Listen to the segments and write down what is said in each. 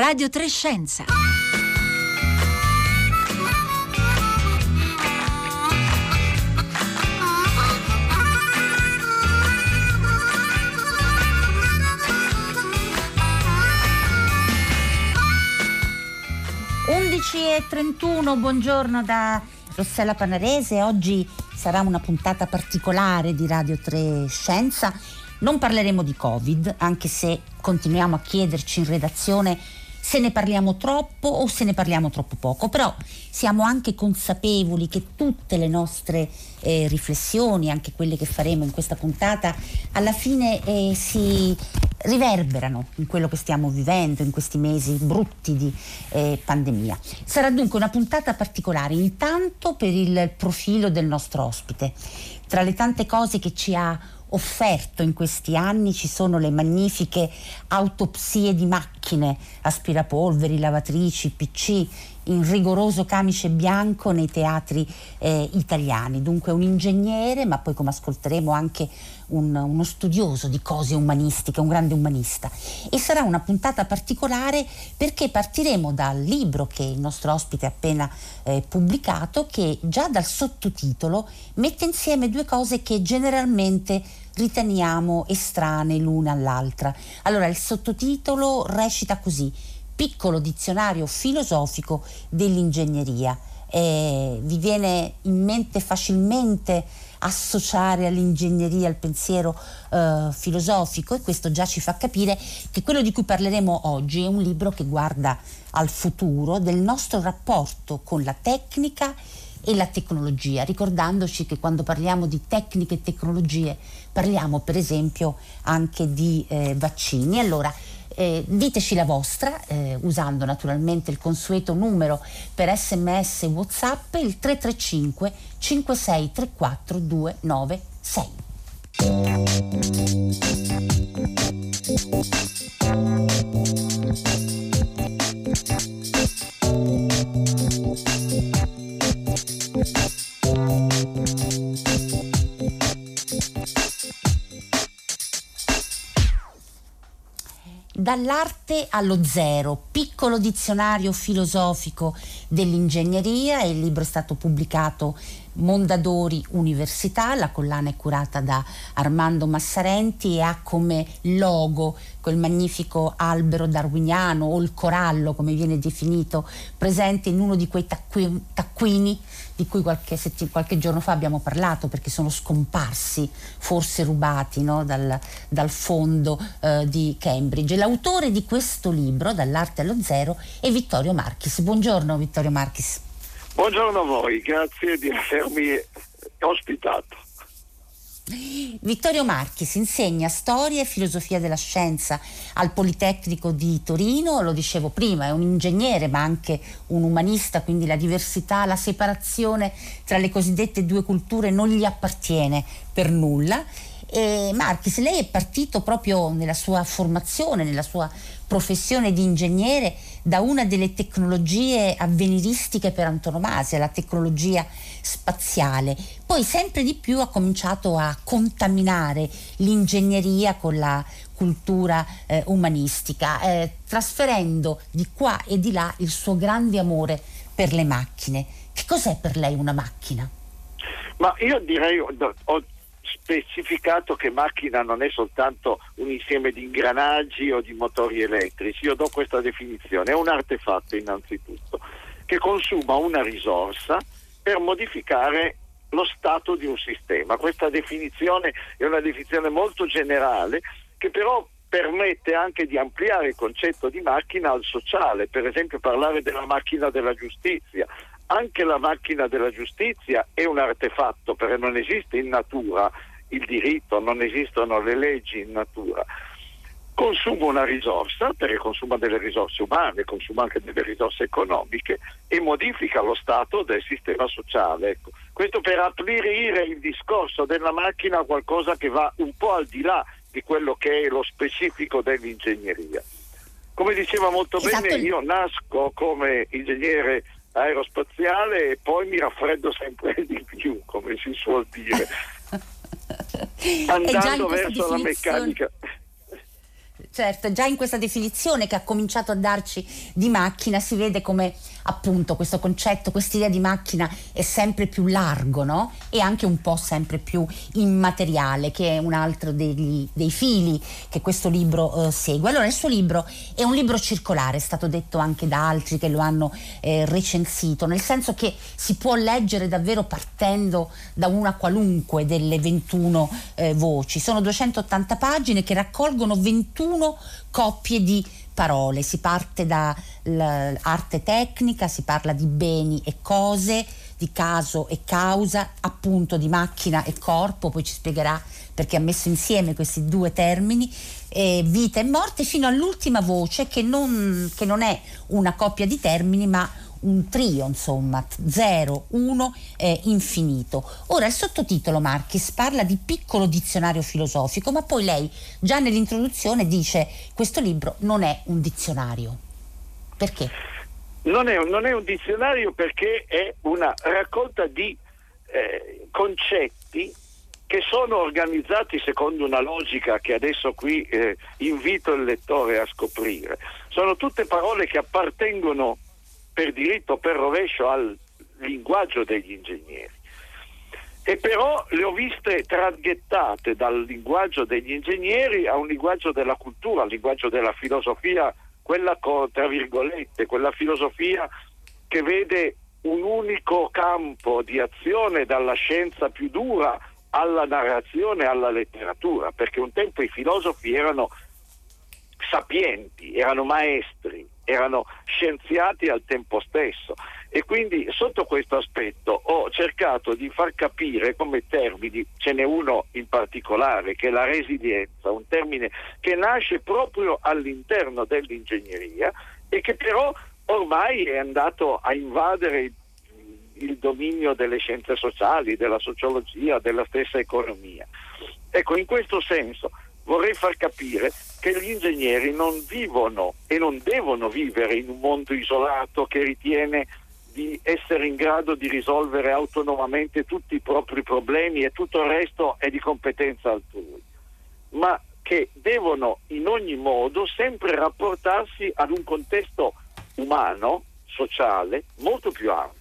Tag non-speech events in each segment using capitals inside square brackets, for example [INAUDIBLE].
Radio 3 Scienza. e 31, buongiorno da Rossella Panarese. Oggi sarà una puntata particolare di Radio 3 Scienza. Non parleremo di Covid, anche se continuiamo a chiederci in redazione se ne parliamo troppo o se ne parliamo troppo poco, però siamo anche consapevoli che tutte le nostre eh, riflessioni, anche quelle che faremo in questa puntata, alla fine eh, si riverberano in quello che stiamo vivendo in questi mesi brutti di eh, pandemia. Sarà dunque una puntata particolare, intanto per il profilo del nostro ospite. Tra le tante cose che ci ha offerto in questi anni ci sono le magnifiche autopsie di macchine, aspirapolveri, lavatrici, PC, in rigoroso camice bianco nei teatri eh, italiani. Dunque un ingegnere, ma poi come ascolteremo anche un, uno studioso di cose umanistiche, un grande umanista. E sarà una puntata particolare perché partiremo dal libro che il nostro ospite ha appena eh, pubblicato, che già dal sottotitolo mette insieme due cose che generalmente riteniamo estranee l'una all'altra. Allora il sottotitolo recita così, piccolo dizionario filosofico dell'ingegneria. Eh, vi viene in mente facilmente associare all'ingegneria il pensiero eh, filosofico e questo già ci fa capire che quello di cui parleremo oggi è un libro che guarda al futuro del nostro rapporto con la tecnica e la tecnologia, ricordandoci che quando parliamo di tecniche e tecnologie parliamo per esempio anche di eh, vaccini. Allora, eh, diteci la vostra eh, usando naturalmente il consueto numero per sms whatsapp il 335 5634 296 Dall'arte allo zero, piccolo dizionario filosofico dell'ingegneria, il libro è stato pubblicato Mondadori Università, la collana è curata da Armando Massarenti e ha come logo quel magnifico albero darwiniano o il corallo come viene definito presente in uno di quei tacqui, taccuini di cui qualche, qualche, giorno fa abbiamo parlato perché sono scomparsi, forse rubati no? dal, dal, fondo eh, di Cambridge. L'autore di questo libro, Dall'arte allo zero, è Vittorio Marchis. Buongiorno Vittorio Marchis. Buongiorno a voi, grazie di avermi ospitato. Vittorio Marchis insegna storia e filosofia della scienza al Politecnico di Torino, lo dicevo prima, è un ingegnere ma anche un umanista, quindi la diversità, la separazione tra le cosiddette due culture non gli appartiene per nulla. E Marchis, lei è partito proprio nella sua formazione, nella sua professione di ingegnere da una delle tecnologie avveniristiche per antonomasia, la tecnologia spaziale. Poi sempre di più ha cominciato a contaminare l'ingegneria con la cultura eh, umanistica, eh, trasferendo di qua e di là il suo grande amore per le macchine. Che cos'è per lei una macchina? Ma io direi, ho, specificato che macchina non è soltanto un insieme di ingranaggi o di motori elettrici, io do questa definizione, è un artefatto innanzitutto che consuma una risorsa per modificare lo stato di un sistema. Questa definizione è una definizione molto generale che però permette anche di ampliare il concetto di macchina al sociale, per esempio parlare della macchina della giustizia, anche la macchina della giustizia è un artefatto perché non esiste in natura il diritto, non esistono le leggi in natura. Consuma una risorsa, perché consuma delle risorse umane, consuma anche delle risorse economiche e modifica lo stato del sistema sociale. Ecco. Questo per aprire il discorso della macchina a qualcosa che va un po' al di là di quello che è lo specifico dell'ingegneria. Come diceva molto esatto. bene, io nasco come ingegnere aerospaziale e poi mi raffreddo sempre [LAUGHS] di più, come si suol dire. [LAUGHS] Andando verso la meccanica. Certo, già in questa definizione che ha cominciato a darci di macchina si vede come appunto questo concetto, quest'idea di macchina è sempre più largo no? e anche un po' sempre più immateriale, che è un altro degli, dei fili che questo libro eh, segue. Allora il suo libro è un libro circolare, è stato detto anche da altri che lo hanno eh, recensito, nel senso che si può leggere davvero partendo da una qualunque delle 21 eh, voci. Sono 280 pagine che raccolgono 21 coppie di parole, si parte dall'arte tecnica, si parla di beni e cose, di caso e causa, appunto di macchina e corpo, poi ci spiegherà perché ha messo insieme questi due termini, eh, vita e morte, fino all'ultima voce che non, che non è una coppia di termini ma un trio, insomma, 0, 1, eh, infinito. Ora il sottotitolo Marchis parla di piccolo dizionario filosofico, ma poi lei già nell'introduzione dice questo libro non è un dizionario. Perché? Non è, non è un dizionario perché è una raccolta di eh, concetti che sono organizzati secondo una logica che adesso qui eh, invito il lettore a scoprire. Sono tutte parole che appartengono per diritto per rovescio al linguaggio degli ingegneri. E però le ho viste traghettate dal linguaggio degli ingegneri a un linguaggio della cultura, al linguaggio della filosofia, quella tra virgolette, quella filosofia che vede un unico campo di azione dalla scienza più dura alla narrazione, alla letteratura, perché un tempo i filosofi erano sapienti, erano maestri, erano scienziati al tempo stesso e quindi sotto questo aspetto ho cercato di far capire come termini, ce n'è uno in particolare che è la resilienza, un termine che nasce proprio all'interno dell'ingegneria e che però ormai è andato a invadere il, il dominio delle scienze sociali, della sociologia, della stessa economia. Ecco, in questo senso vorrei far capire che gli ingegneri non vivono e non devono vivere in un mondo isolato che ritiene di essere in grado di risolvere autonomamente tutti i propri problemi e tutto il resto è di competenza altrui, ma che devono in ogni modo sempre rapportarsi ad un contesto umano, sociale, molto più ampio.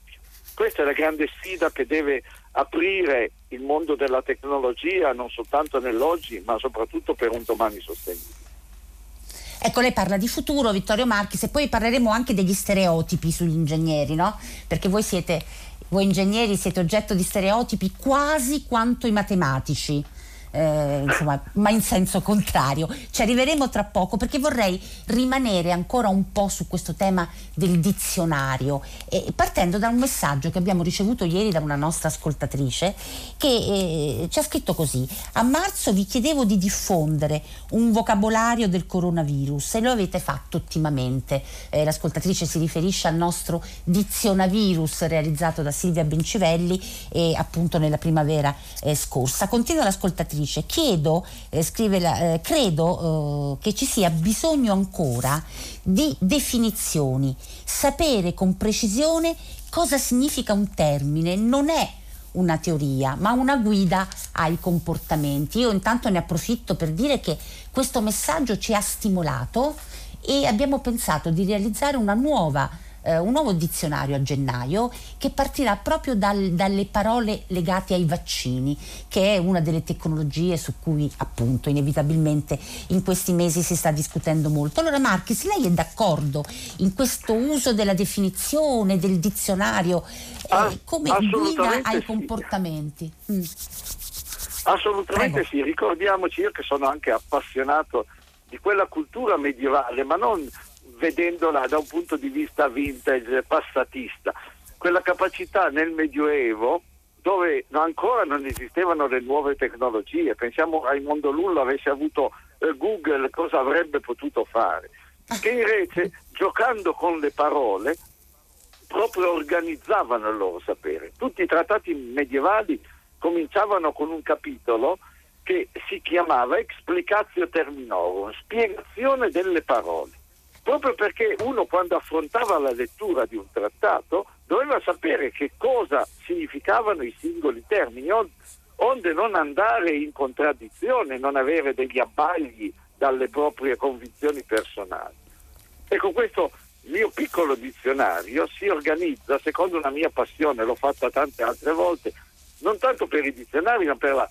Questa è la grande sfida che deve aprire il mondo della tecnologia non soltanto nell'oggi ma soprattutto per un domani sostenibile. Ecco, lei parla di futuro, Vittorio Marchi, e poi parleremo anche degli stereotipi sugli ingegneri, no? Perché voi siete, voi ingegneri siete oggetto di stereotipi quasi quanto i matematici eh, insomma, ma in senso contrario. Ci arriveremo tra poco perché vorrei rimanere ancora un po' su questo tema del dizionario, eh, partendo da un messaggio che abbiamo ricevuto ieri da una nostra ascoltatrice che eh, ci ha scritto così: A marzo vi chiedevo di diffondere un vocabolario del coronavirus e lo avete fatto ottimamente. Eh, l'ascoltatrice si riferisce al nostro dizionavirus realizzato da Silvia Bencivelli e appunto nella primavera eh, scorsa. Continua l'ascoltatrice dice chiedo, eh, scrive la, eh, credo eh, che ci sia bisogno ancora di definizioni, sapere con precisione cosa significa un termine, non è una teoria, ma una guida ai comportamenti. Io intanto ne approfitto per dire che questo messaggio ci ha stimolato e abbiamo pensato di realizzare una nuova eh, un nuovo dizionario a gennaio che partirà proprio dal, dalle parole legate ai vaccini, che è una delle tecnologie su cui appunto inevitabilmente in questi mesi si sta discutendo molto. Allora Marchis, lei è d'accordo in questo uso della definizione del dizionario eh, ah, come guida ai sì. comportamenti? Mm. Assolutamente Prego. sì, ricordiamoci io che sono anche appassionato di quella cultura medievale, ma non vedendola da un punto di vista vintage, passatista. Quella capacità nel Medioevo dove ancora non esistevano le nuove tecnologie, pensiamo Raimondo Lullo avesse avuto eh, Google cosa avrebbe potuto fare, che invece giocando con le parole proprio organizzavano il loro sapere. Tutti i trattati medievali cominciavano con un capitolo che si chiamava Explicatio Terminorum, spiegazione delle parole proprio perché uno quando affrontava la lettura di un trattato doveva sapere che cosa significavano i singoli termini, onde non andare in contraddizione, non avere degli abbagli dalle proprie convinzioni personali. Ecco, questo mio piccolo dizionario si organizza secondo una mia passione, l'ho fatta tante altre volte, non tanto per i dizionari, ma per la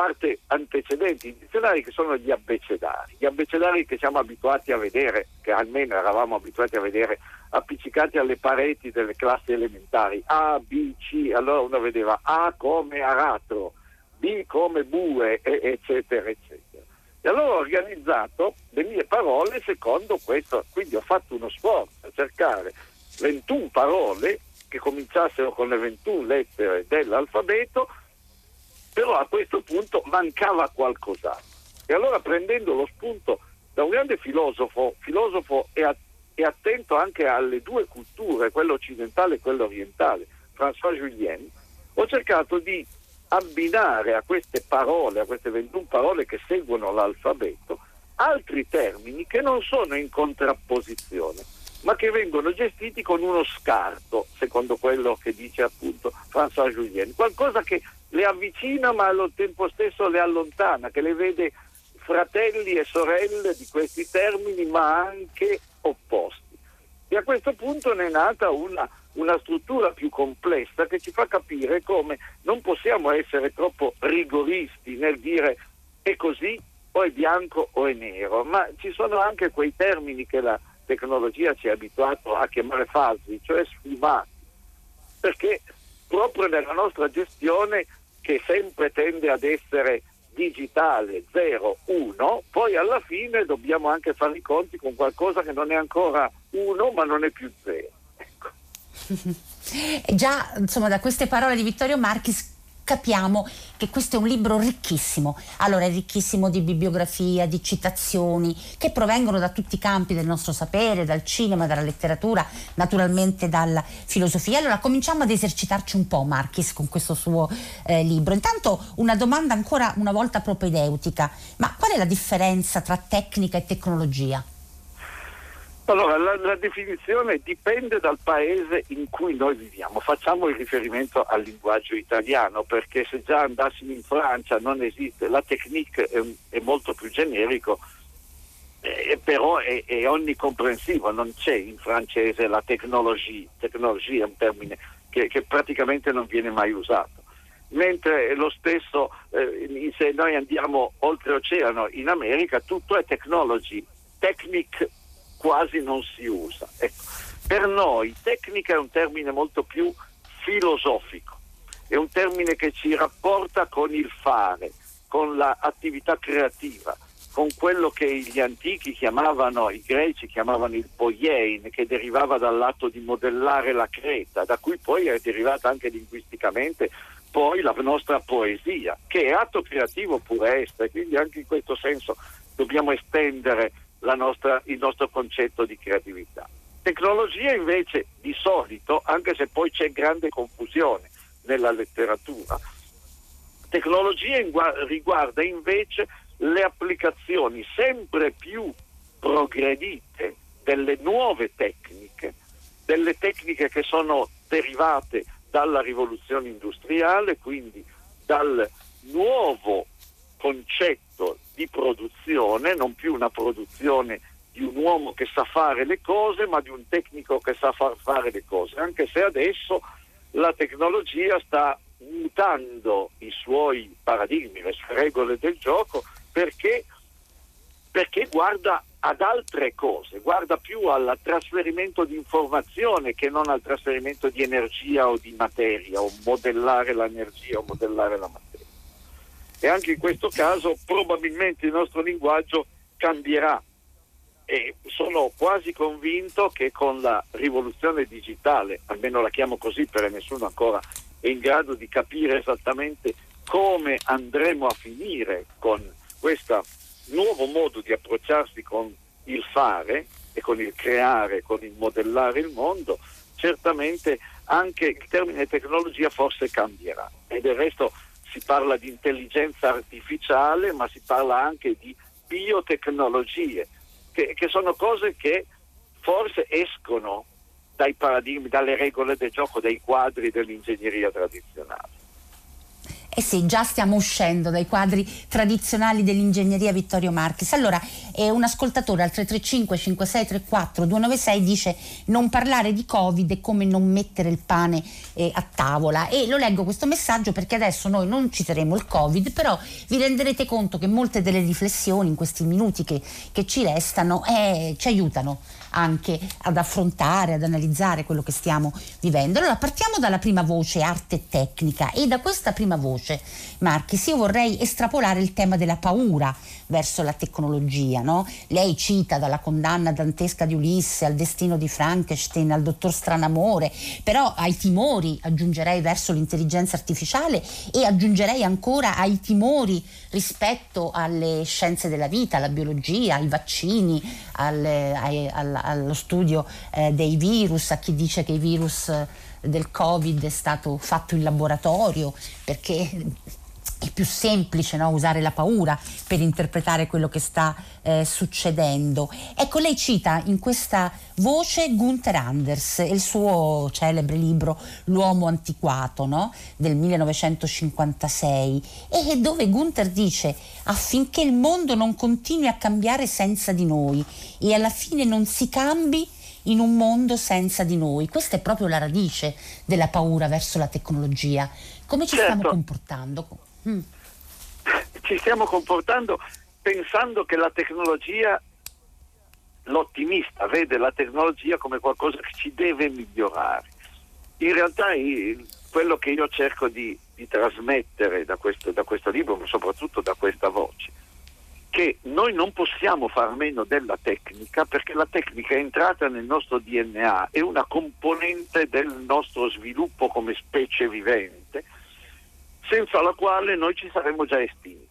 parte antecedente, i dizionari che sono gli abbecedari, gli abbecedari che siamo abituati a vedere, che almeno eravamo abituati a vedere appiccicati alle pareti delle classi elementari, A, B, C, allora uno vedeva A come aratro, B come bue, eccetera, eccetera. E allora ho organizzato le mie parole secondo questo, quindi ho fatto uno sforzo a cercare 21 parole che cominciassero con le 21 lettere dell'alfabeto, però a questo punto mancava qualcos'altro. E allora prendendo lo spunto da un grande filosofo, filosofo e, a, e attento anche alle due culture, quella occidentale e quella orientale, François Julien, ho cercato di abbinare a queste parole, a queste 21 parole che seguono l'alfabeto, altri termini che non sono in contrapposizione, ma che vengono gestiti con uno scarto, secondo quello che dice appunto François Julien, qualcosa che le avvicina ma allo tempo stesso le allontana, che le vede fratelli e sorelle di questi termini ma anche opposti. E a questo punto ne è nata una una struttura più complessa che ci fa capire come non possiamo essere troppo rigoristi nel dire è così o è bianco o è nero, ma ci sono anche quei termini che la tecnologia ci ha abituato a chiamare falsi, cioè sfumati, perché proprio nella nostra gestione che sempre tende ad essere digitale 0-1, poi alla fine dobbiamo anche fare i conti con qualcosa che non è ancora 1 ma non è più 0. [LAUGHS] Già insomma da queste parole di Vittorio Marchis capiamo che questo è un libro ricchissimo. Allora, è ricchissimo di bibliografia, di citazioni che provengono da tutti i campi del nostro sapere, dal cinema, dalla letteratura, naturalmente dalla filosofia. Allora, cominciamo ad esercitarci un po', Marchis, con questo suo eh, libro. Intanto, una domanda ancora una volta propedeutica: ma qual è la differenza tra tecnica e tecnologia? Allora, la, la, definizione dipende dal paese in cui noi viviamo. Facciamo il riferimento al linguaggio italiano perché se già andassimo in Francia non esiste, la technique è, è molto più generico, eh, però è, è, onnicomprensivo, non c'è in francese la tecnologia, tecnologia è un termine che, che praticamente non viene mai usato mentre lo stesso eh, se noi andiamo oltreoceano in America tutto è technology, technique quasi non si usa. Ecco. Per noi tecnica è un termine molto più filosofico, è un termine che ci rapporta con il fare, con l'attività creativa, con quello che gli antichi chiamavano, i greci chiamavano il poiein, che derivava dall'atto di modellare la creta, da cui poi è derivata anche linguisticamente poi la nostra poesia, che è atto creativo pure est, quindi anche in questo senso dobbiamo estendere nostra, il nostro concetto di creatività. Tecnologia invece di solito, anche se poi c'è grande confusione nella letteratura, tecnologia riguarda invece le applicazioni sempre più progredite delle nuove tecniche, delle tecniche che sono derivate dalla rivoluzione industriale, quindi dal nuovo concetto di produzione, non più una produzione di un uomo che sa fare le cose, ma di un tecnico che sa far fare le cose, anche se adesso la tecnologia sta mutando i suoi paradigmi, le sue regole del gioco, perché, perché guarda ad altre cose, guarda più al trasferimento di informazione che non al trasferimento di energia o di materia, o modellare l'energia o modellare la materia e anche in questo caso probabilmente il nostro linguaggio cambierà. E sono quasi convinto che con la rivoluzione digitale, almeno la chiamo così perché nessuno ancora è in grado di capire esattamente come andremo a finire con questo nuovo modo di approcciarsi con il fare e con il creare, con il modellare il mondo, certamente anche il termine tecnologia forse cambierà. E del resto si parla di intelligenza artificiale, ma si parla anche di biotecnologie, che, che sono cose che forse escono dai paradigmi, dalle regole del gioco, dai quadri dell'ingegneria tradizionale. E sì, già stiamo uscendo dai quadri tradizionali dell'ingegneria Vittorio Marquez. Allora, eh, un ascoltatore al 335 5634 296 dice non parlare di Covid è come non mettere il pane eh, a tavola e lo leggo questo messaggio perché adesso noi non citeremo il Covid, però vi renderete conto che molte delle riflessioni in questi minuti che, che ci restano eh, ci aiutano anche ad affrontare, ad analizzare quello che stiamo vivendo. Allora partiamo dalla prima voce, arte e tecnica, e da questa prima voce, Marchis, io vorrei estrapolare il tema della paura verso la tecnologia. No? Lei cita dalla condanna dantesca di Ulisse al destino di Frankenstein, al dottor Stranamore, però ai timori aggiungerei verso l'intelligenza artificiale e aggiungerei ancora ai timori rispetto alle scienze della vita, alla biologia, ai vaccini, al, ai, al, allo studio eh, dei virus, a chi dice che i virus del Covid è stato fatto in laboratorio, perché è più semplice no? usare la paura per interpretare quello che sta eh, succedendo. Ecco, lei cita in questa voce Gunther Anders e il suo celebre libro L'uomo antiquato no? del 1956, e dove Gunther dice affinché il mondo non continui a cambiare senza di noi e alla fine non si cambi in un mondo senza di noi. Questa è proprio la radice della paura verso la tecnologia. Come ci certo. stiamo comportando? Mm. Ci stiamo comportando pensando che la tecnologia, l'ottimista vede la tecnologia come qualcosa che ci deve migliorare. In realtà quello che io cerco di, di trasmettere da questo, da questo libro, ma soprattutto da questa voce, che noi non possiamo far meno della tecnica perché la tecnica è entrata nel nostro DNA, è una componente del nostro sviluppo come specie vivente senza la quale noi ci saremmo già estinti.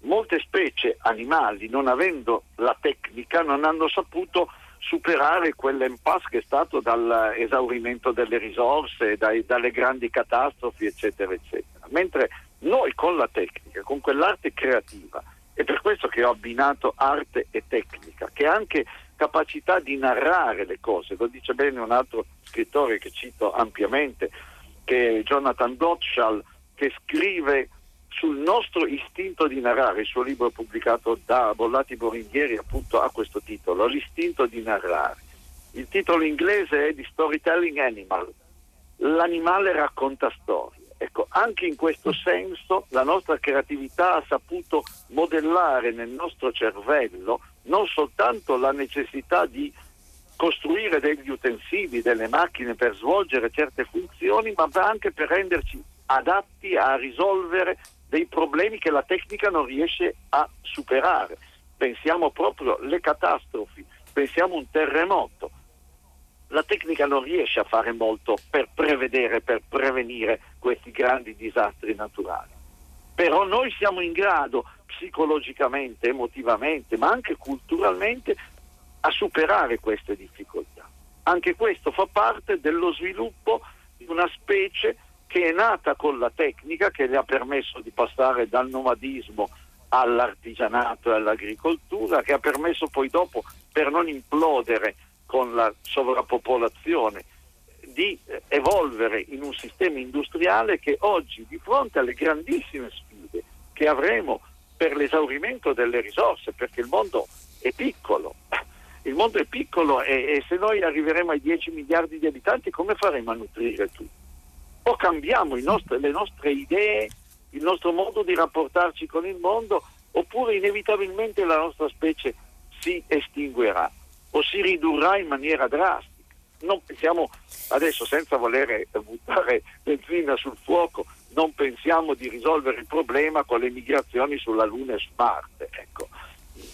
Molte specie animali, non avendo la tecnica, non hanno saputo superare quell'impasse che è stato dall'esaurimento delle risorse, dai, dalle grandi catastrofi, eccetera, eccetera. Mentre noi con la tecnica, con quell'arte creativa, è per questo che ho abbinato arte e tecnica, che ha anche capacità di narrare le cose, lo dice bene un altro scrittore che cito ampiamente, che è Jonathan Gottschall, che scrive sul nostro istinto di narrare, il suo libro pubblicato da Bollati Boringhieri appunto ha questo titolo, L'istinto di narrare. Il titolo inglese è di Storytelling Animal, l'animale racconta storie. Ecco, anche in questo senso la nostra creatività ha saputo modellare nel nostro cervello non soltanto la necessità di costruire degli utensili, delle macchine per svolgere certe funzioni, ma anche per renderci adatti a risolvere dei problemi che la tecnica non riesce a superare. Pensiamo proprio alle catastrofi, pensiamo a un terremoto. La tecnica non riesce a fare molto per prevedere, per prevenire questi grandi disastri naturali. Però noi siamo in grado psicologicamente, emotivamente, ma anche culturalmente a superare queste difficoltà. Anche questo fa parte dello sviluppo di una specie che è nata con la tecnica che le ha permesso di passare dal nomadismo all'artigianato e all'agricoltura, che ha permesso poi dopo, per non implodere con la sovrappopolazione, di evolvere in un sistema industriale che oggi, di fronte alle grandissime sfide che avremo per l'esaurimento delle risorse, perché il mondo è piccolo, il mondo è piccolo e, e se noi arriveremo ai 10 miliardi di abitanti, come faremo a nutrire tutti? O cambiamo nostri, le nostre idee, il nostro modo di rapportarci con il mondo, oppure inevitabilmente la nostra specie si estinguerà o si ridurrà in maniera drastica. Non pensiamo adesso, senza voler buttare benzina sul fuoco, non pensiamo di risolvere il problema con le migrazioni sulla Luna e su Marte. Ecco.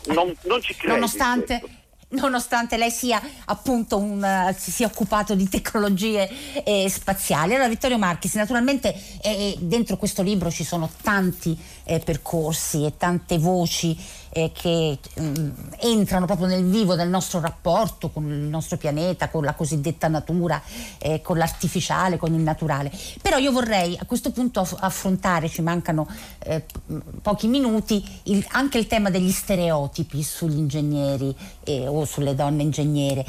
Non, non ci credo. Nonostante, nonostante lei sia appunto un, uh, si sia occupato di tecnologie eh, spaziali. Allora Vittorio Marchis, naturalmente eh, dentro questo libro ci sono tanti eh, percorsi e tante voci eh, che mh, mm, entrano proprio nel vivo del nostro rapporto con il nostro pianeta, con la cosiddetta natura, eh, con l'artificiale, con il naturale. Però io vorrei a questo punto affrontare, ci mancano eh, pochi minuti, il, anche il tema degli stereotipi sugli ingegneri eh, o su, sulle donne ingegnere,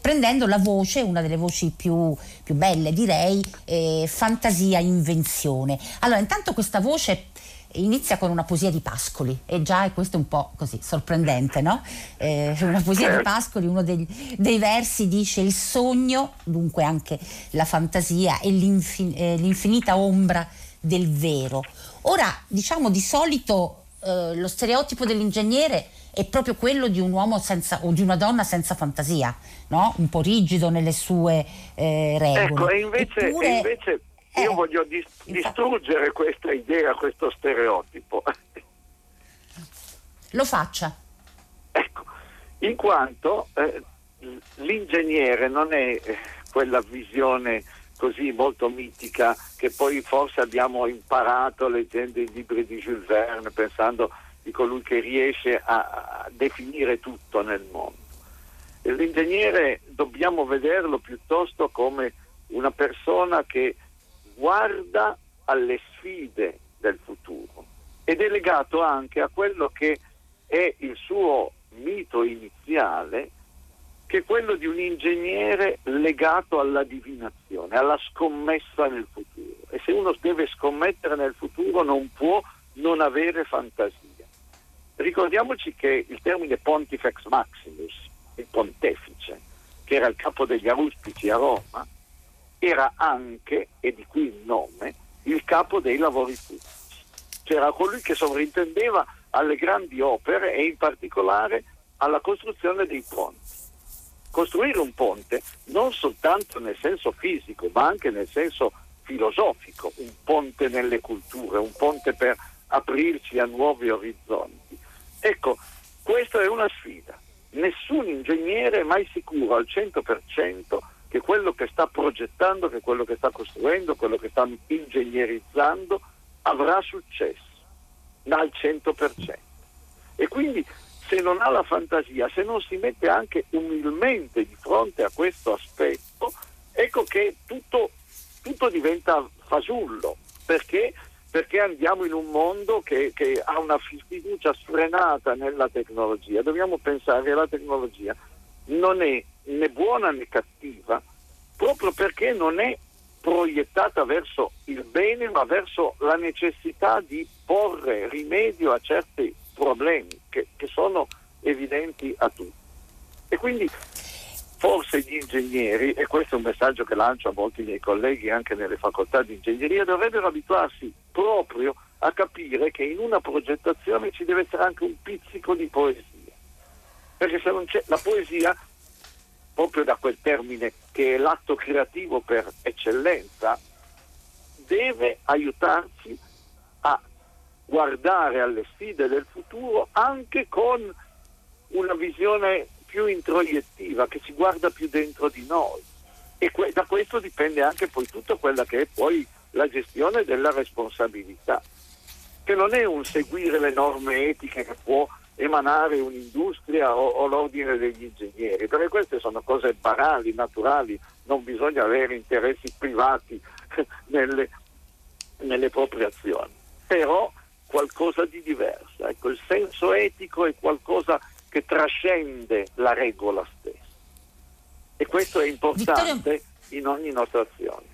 prendendo la voce, una delle voci più, più belle direi, eh, fantasia, invenzione. Allora, intanto questa voce inizia con una poesia di Pascoli e già questo è un po' così sorprendente, no? Eh, una poesia di certo. Pascoli, uno dei, dei, versi dice il sogno, dunque anche la fantasia e l'infin- eh, l'infinita ombra del vero. Ora, diciamo di solito eh, lo stereotipo dell'ingegnere è proprio quello di un uomo senza, o di una donna senza fantasia, no? un po' rigido nelle sue eh, regole. Ecco, e invece, Eppure, e invece io eh, voglio dis- distruggere questa idea, questo stereotipo. Lo faccia. Ecco, in quanto eh, l'ingegnere non è eh, quella visione così molto mitica che poi forse abbiamo imparato leggendo i libri di Jules Verne, pensando di colui che riesce a, a definire tutto nel mondo. L'ingegnere dobbiamo vederlo piuttosto come una persona che guarda alle sfide del futuro ed è legato anche a quello che è il suo mito iniziale, che è quello di un ingegnere legato alla divinazione, alla scommessa nel futuro. E se uno deve scommettere nel futuro non può non avere fantasia. Ricordiamoci che il termine Pontifex Maximus, il pontefice, che era il capo degli auspici a Roma, era anche, e di qui il nome, il capo dei lavori pubblici. C'era colui che sovrintendeva alle grandi opere e in particolare alla costruzione dei ponti. Costruire un ponte non soltanto nel senso fisico, ma anche nel senso filosofico, un ponte nelle culture, un ponte per aprirci a nuovi orizzonti. Ecco, questa è una sfida. Nessun ingegnere è mai sicuro al 100% che quello che sta progettando, che quello che sta costruendo, quello che sta ingegnerizzando avrà successo al 100%. E quindi se non ha la fantasia, se non si mette anche umilmente di fronte a questo aspetto, ecco che tutto, tutto diventa fasullo, perché, perché, andiamo in un mondo che, che ha una fiducia sfrenata nella tecnologia. Dobbiamo pensare che la tecnologia non è né buona né cattiva, proprio perché non è proiettata verso il bene, ma verso la necessità di porre rimedio a certi problemi che, che sono evidenti a tutti. E quindi forse gli ingegneri, e questo è un messaggio che lancio a molti miei colleghi anche nelle facoltà di ingegneria, dovrebbero abituarsi proprio a capire che in una progettazione ci deve essere anche un pizzico di poesia. Perché se non c'è la poesia proprio da quel termine che è l'atto creativo per eccellenza, deve aiutarci a guardare alle sfide del futuro anche con una visione più introiettiva, che ci guarda più dentro di noi. E que- da questo dipende anche poi tutta quella che è poi la gestione della responsabilità, che non è un seguire le norme etiche che può emanare un'industria o, o, l'ordine degli ingegneri, perché queste sono cose banali, naturali, non bisogna avere interessi privati [LAUGHS] nelle, nelle proprie azioni, però qualcosa di diverso. Ecco, il senso etico è qualcosa che trascende la regola stessa e questo è importante Vittorio... in ogni nostra azione.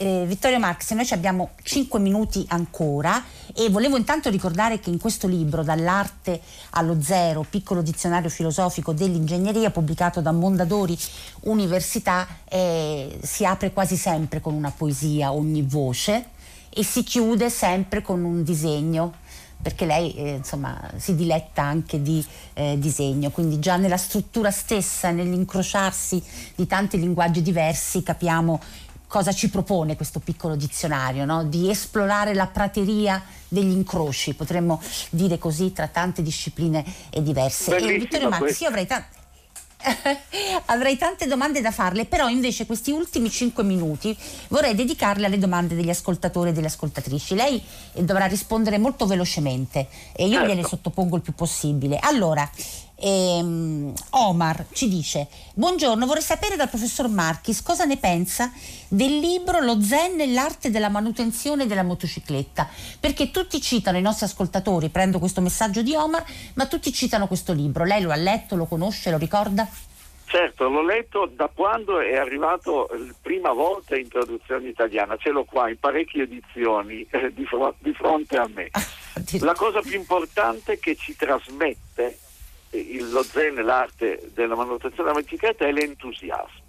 Eh, Vittorio Marx, noi abbiamo 5 minuti ancora e volevo intanto ricordare che in questo libro, Dall'arte allo zero, piccolo dizionario filosofico dell'ingegneria, pubblicato da Mondadori Università, eh, si apre quasi sempre con una poesia, ogni voce, e si chiude sempre con un disegno perché lei eh, insomma, si diletta anche di eh, disegno, quindi già nella struttura stessa, nell'incrociarsi di tanti linguaggi diversi capiamo cosa ci propone questo piccolo dizionario, no? di esplorare la prateria degli incroci, potremmo dire così, tra tante discipline diverse. Bellissimo e Vittorio Marx, io avrei, ta- [LAUGHS] avrei tante domande da farle, però invece questi ultimi cinque minuti vorrei dedicarli alle domande degli ascoltatori e delle ascoltatrici. Lei dovrà rispondere molto velocemente e io certo. gliele sottopongo il più possibile. Allora, E, um, Omar ci dice: Buongiorno, vorrei sapere dal professor Marchis cosa ne pensa del libro Lo Zen e l'arte della manutenzione della motocicletta. Perché tutti citano, i nostri ascoltatori, prendo questo messaggio di Omar, ma tutti citano questo libro. Lei lo ha letto, lo conosce, lo ricorda? Certo, l'ho letto da quando è arrivato la prima volta in traduzione italiana, ce l'ho qua in parecchie edizioni [LAUGHS] eh, di, fr- di, fronte a me. La cosa più importante che ci trasmette il, lo zen, l'arte della manutenzione della bicicletta è l'entusiasmo.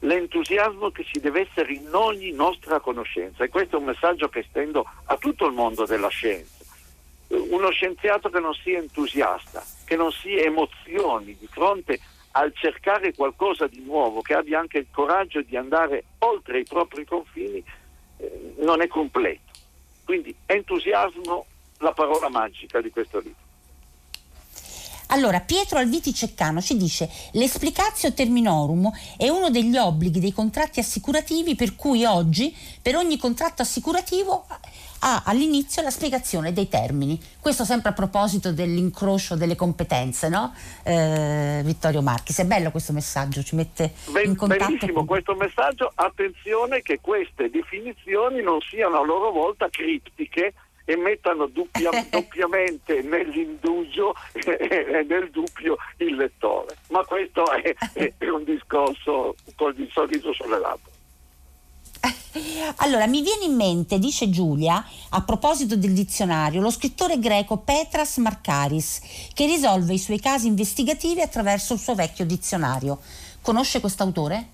L'entusiasmo che ci deve essere in ogni nostra conoscenza e questo è un messaggio che estendo a tutto il mondo della scienza. Uno scienziato che non sia entusiasta, che non si emozioni di fronte al cercare qualcosa di nuovo, che abbia anche il coraggio di andare oltre i propri confini, eh, non è completo. Quindi entusiasmo, la parola magica di questo libro. Allora, Pietro Alviti Ceccano ci dice l'esplicatio terminorum è uno degli obblighi dei contratti assicurativi per cui oggi per ogni contratto assicurativo ha all'inizio la spiegazione dei termini. Questo sempre a proposito dell'incrocio delle competenze, no? Eh, Vittorio Marchi, è bello questo messaggio, ci mette ben, in contatto. Bellissimo con... questo messaggio, attenzione che queste definizioni non siano a loro volta criptiche e mettano doppia, [LAUGHS] doppiamente nell'indugio [LAUGHS] e nel dubbio il lettore. Ma questo è, è un discorso con il sorriso sulle labbra. [LAUGHS] Allora, mi viene in mente, dice Giulia, a proposito del dizionario, lo scrittore greco Petras Markaris, che risolve i suoi casi investigativi attraverso il suo vecchio dizionario. Conosce quest'autore?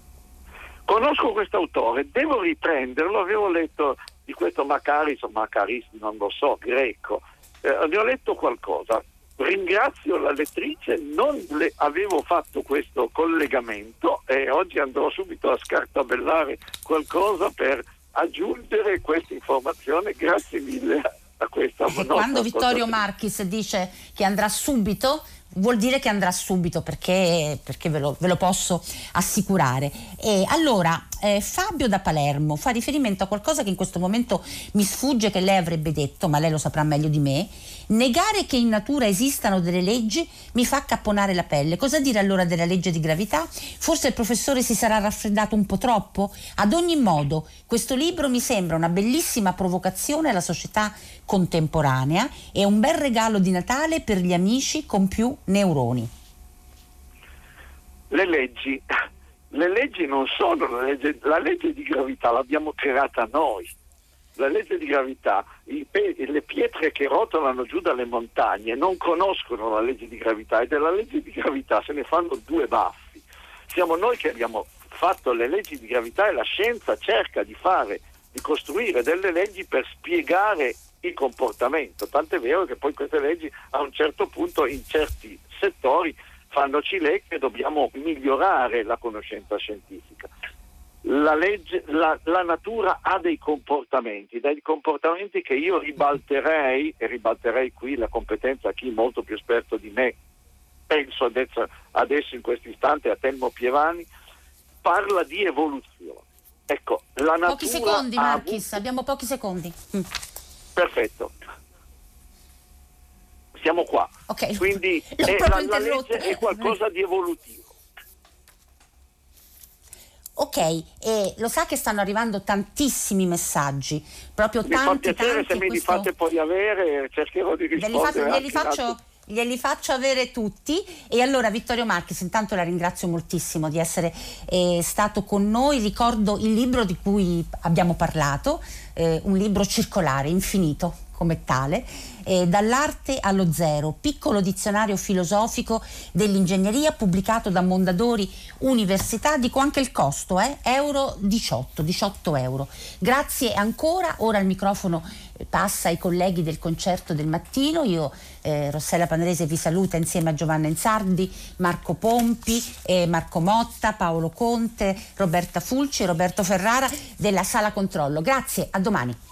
Conosco quest'autore, devo riprenderlo, avevo letto di questo Macaris o Macaris, non lo so, greco, eh, ne ho letto qualcosa. Ringrazio la lettrice, non le avevo fatto questo collegamento e oggi andrò subito a scartabellare qualcosa per aggiungere questa informazione. Grazie mille a questa. Quando Vittorio Marchis dice che andrà subito, vuol dire che andrà subito perché, perché ve, lo, ve, lo, posso assicurare. E allora, eh, Fabio da Palermo fa riferimento a qualcosa che in questo momento mi sfugge che lei avrebbe detto, ma lei lo saprà meglio di me. Negare che in natura esistano delle leggi mi fa capponare la pelle. Cosa dire allora della legge di gravità? Forse il professore si sarà raffreddato un po' troppo? Ad ogni modo, questo libro mi sembra una bellissima provocazione alla società contemporanea e un bel regalo di Natale per gli amici con più neuroni. Le leggi, le leggi non sono la legge, la legge di gravità, l'abbiamo creata noi. La legge di gravità, pe- le pietre che rotolano giù dalle montagne non conoscono la legge di gravità e della legge di gravità se ne fanno due baffi. Siamo noi che abbiamo fatto le leggi di gravità e la scienza cerca di fare, di costruire delle leggi per spiegare il comportamento, tant'è vero che poi queste leggi a un certo punto in certi settori fanno cilè che dobbiamo migliorare la conoscenza scientifica. La, legge, la, la, natura ha dei comportamenti, dei comportamenti che io ribalterei, e ribalterei qui la competenza a chi è molto più esperto di me, penso adesso, adesso in questo istante a Telmo Pievani, parla di evoluzione. Ecco, la natura pochi secondi, Marchis, avuto... abbiamo pochi secondi. Mm. Perfetto. Siamo qua. Okay. Quindi [LAUGHS] è, la, la legge è qualcosa di evolutivo. Ok, e lo sa che stanno arrivando tantissimi messaggi, proprio mi tanti, fa piacere tanti. se mi li fate poi avere, cercherò di rispondere. Glieli, fa, faccio, glieli faccio avere tutti e allora Vittorio Marchis intanto la ringrazio moltissimo di essere eh, stato con noi ricordo il libro di cui abbiamo parlato eh, un libro circolare infinito come tale, eh, Dall'arte allo zero, piccolo dizionario filosofico dell'ingegneria pubblicato da Mondadori Università, dico anche il costo, eh, euro 18, 18 euro. Grazie ancora, ora il microfono eh, passa ai colleghi del concerto del mattino, io eh, Rossella Panarese vi saluta insieme a Giovanna Enzardi, Marco Pompi, eh, Marco Motta, Paolo Conte, Roberta Fulci Roberto Ferrara della Sala Controllo. Grazie, a domani.